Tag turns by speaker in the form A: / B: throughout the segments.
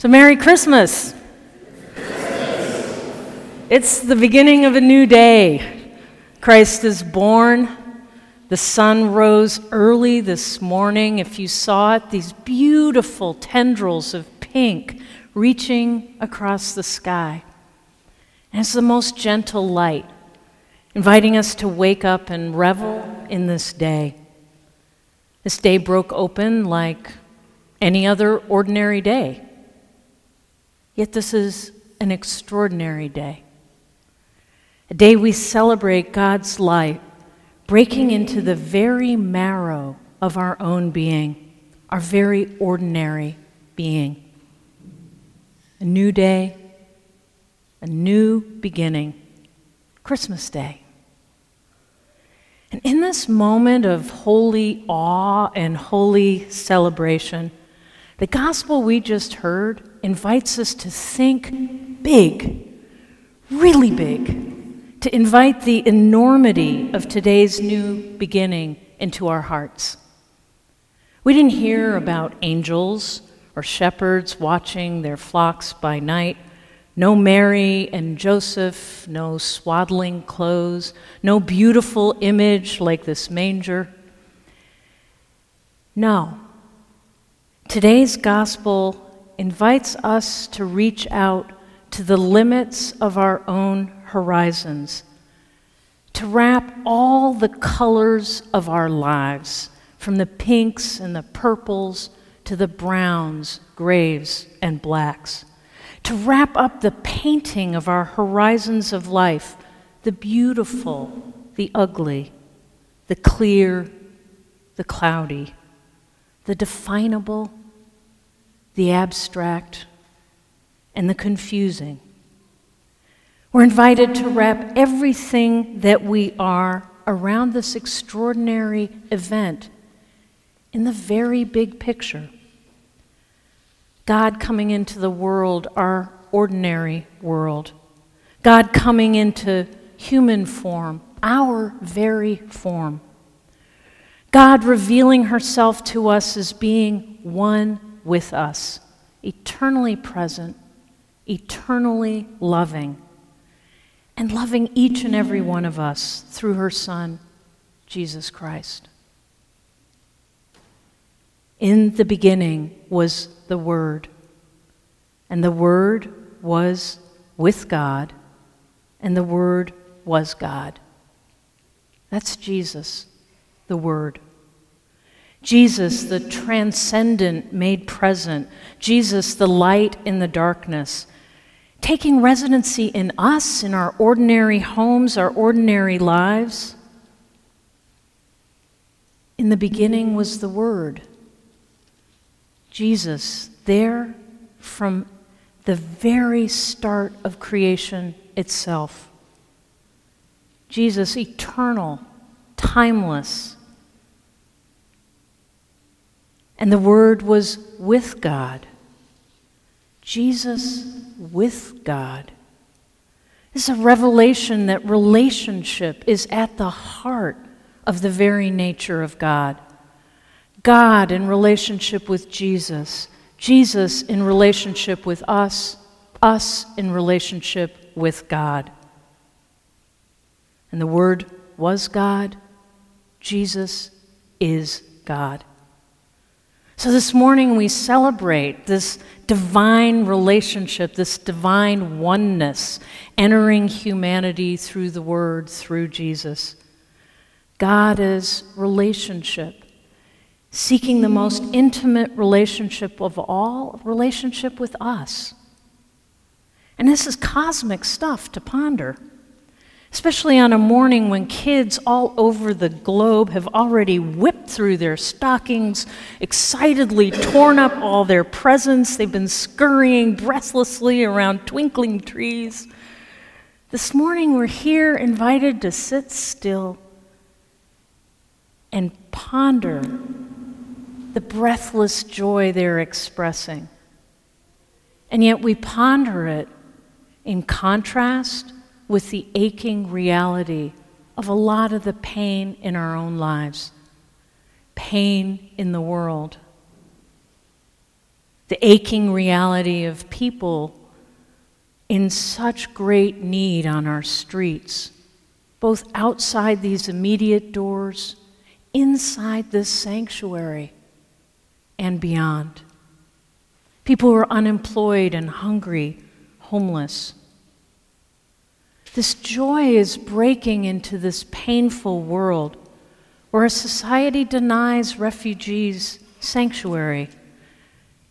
A: So, Merry Christmas. It's the beginning of a new day. Christ is born. The sun rose early this morning. If you saw it, these beautiful tendrils of pink reaching across the sky. And it's the most gentle light, inviting us to wake up and revel in this day. This day broke open like any other ordinary day. Yet this is an extraordinary day. A day we celebrate God's light breaking into the very marrow of our own being, our very ordinary being. A new day, a new beginning, Christmas Day. And in this moment of holy awe and holy celebration, the gospel we just heard invites us to think big, really big, to invite the enormity of today's new beginning into our hearts. We didn't hear about angels or shepherds watching their flocks by night. No Mary and Joseph, no swaddling clothes, no beautiful image like this manger. No. Today's gospel invites us to reach out to the limits of our own horizons, to wrap all the colors of our lives, from the pinks and the purples to the browns, grays, and blacks, to wrap up the painting of our horizons of life, the beautiful, the ugly, the clear, the cloudy, the definable, the abstract, and the confusing. We're invited to wrap everything that we are around this extraordinary event in the very big picture. God coming into the world, our ordinary world. God coming into human form, our very form. God revealing herself to us as being one with us, eternally present, eternally loving, and loving each and every one of us through her Son, Jesus Christ. In the beginning was the Word, and the Word was with God, and the Word was God. That's Jesus, the Word. Jesus, the transcendent made present, Jesus, the light in the darkness, taking residency in us, in our ordinary homes, our ordinary lives. In the beginning was the Word. Jesus, there from the very start of creation itself. Jesus, eternal, timeless and the Word was with God. Jesus with God. This is a revelation that relationship is at the heart of the very nature of God. God in relationship with Jesus, Jesus in relationship with us, us in relationship with God. And the Word was God, Jesus is God. So this morning we celebrate this divine relationship, this divine oneness, entering humanity through the Word, through Jesus. God is relationship, seeking the most intimate relationship of all, relationship with us. And this is cosmic stuff to ponder especially on a morning when kids all over the globe have already whipped through their stockings, excitedly torn up all their presents. They've been scurrying breathlessly around twinkling trees. This morning, we're here invited to sit still and ponder the breathless joy they're expressing. And yet, we ponder it in contrast with the aching reality of a lot of the pain in our own lives, pain in the world. the aching reality of people in such great need on our streets, both outside these immediate doors, inside this sanctuary, and beyond. People who are unemployed and hungry, homeless. This joy is breaking into this painful world where a society denies refugees sanctuary,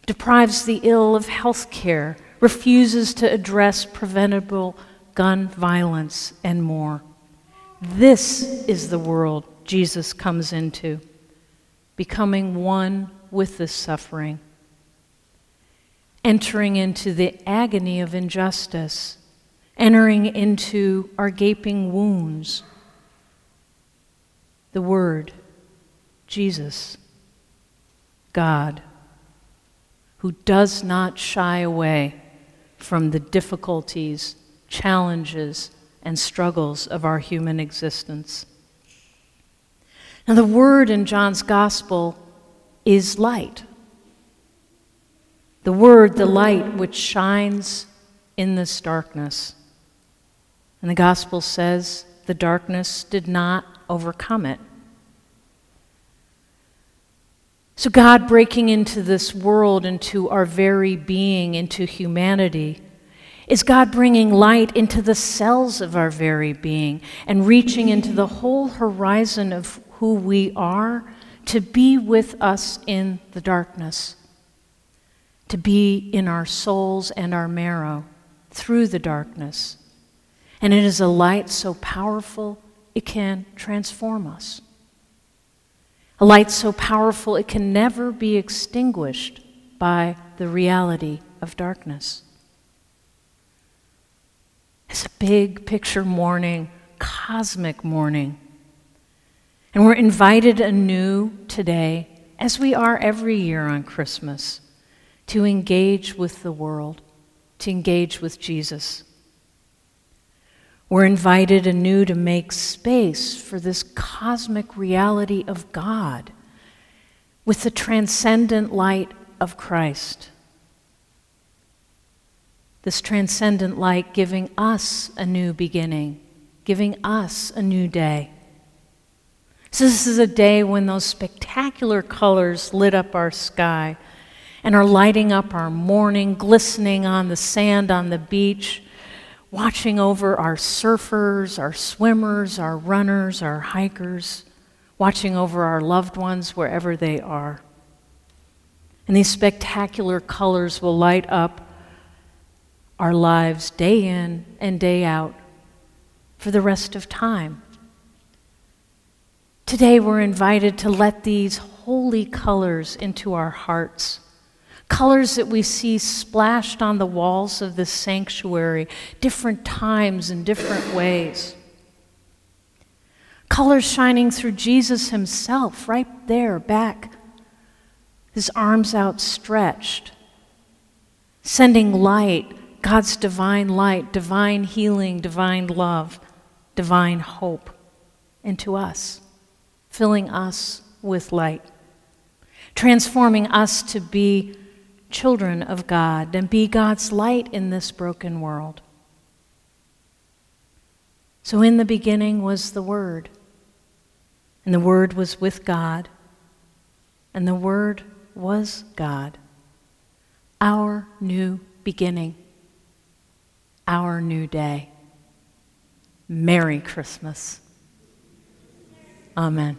A: deprives the ill of health care, refuses to address preventable gun violence, and more. This is the world Jesus comes into, becoming one with this suffering, entering into the agony of injustice, entering into our gaping wounds. The Word, Jesus, God, who does not shy away from the difficulties, challenges, and struggles of our human existence. Now, the word in John's gospel is light. The word, the light, which shines in this darkness. And the gospel says the darkness did not overcome it. So, God breaking into this world, into our very being, into humanity, is God bringing light into the cells of our very being and reaching into the whole horizon of who we are to be with us in the darkness, to be in our souls and our marrow through the darkness. And it is a light so powerful it can transform us. A light so powerful it can never be extinguished by the reality of darkness. It's a big picture morning, cosmic morning. And we're invited anew today, as we are every year on Christmas, to engage with the world, to engage with Jesus. We're invited anew to make space for this cosmic reality of God with the transcendent light of Christ. This transcendent light giving us a new beginning, giving us a new day. So, this is a day when those spectacular colors lit up our sky and are lighting up our morning, glistening on the sand on the beach watching over our surfers, our swimmers, our runners, our hikers, watching over our loved ones wherever they are. And these spectacular colors will light up our lives day in and day out for the rest of time. Today, we're invited to let these holy colors into our hearts colors that we see splashed on the walls of this sanctuary, different times and different ways. Colors shining through Jesus himself, right there, back, his arms outstretched, sending light, God's divine light, divine healing, divine love, divine hope into us, filling us with light, transforming us to be children of God and be God's light in this broken world. So, in the beginning was the Word, and the Word was with God, and the Word was God. Our new beginning, our new day. Merry Christmas. Amen.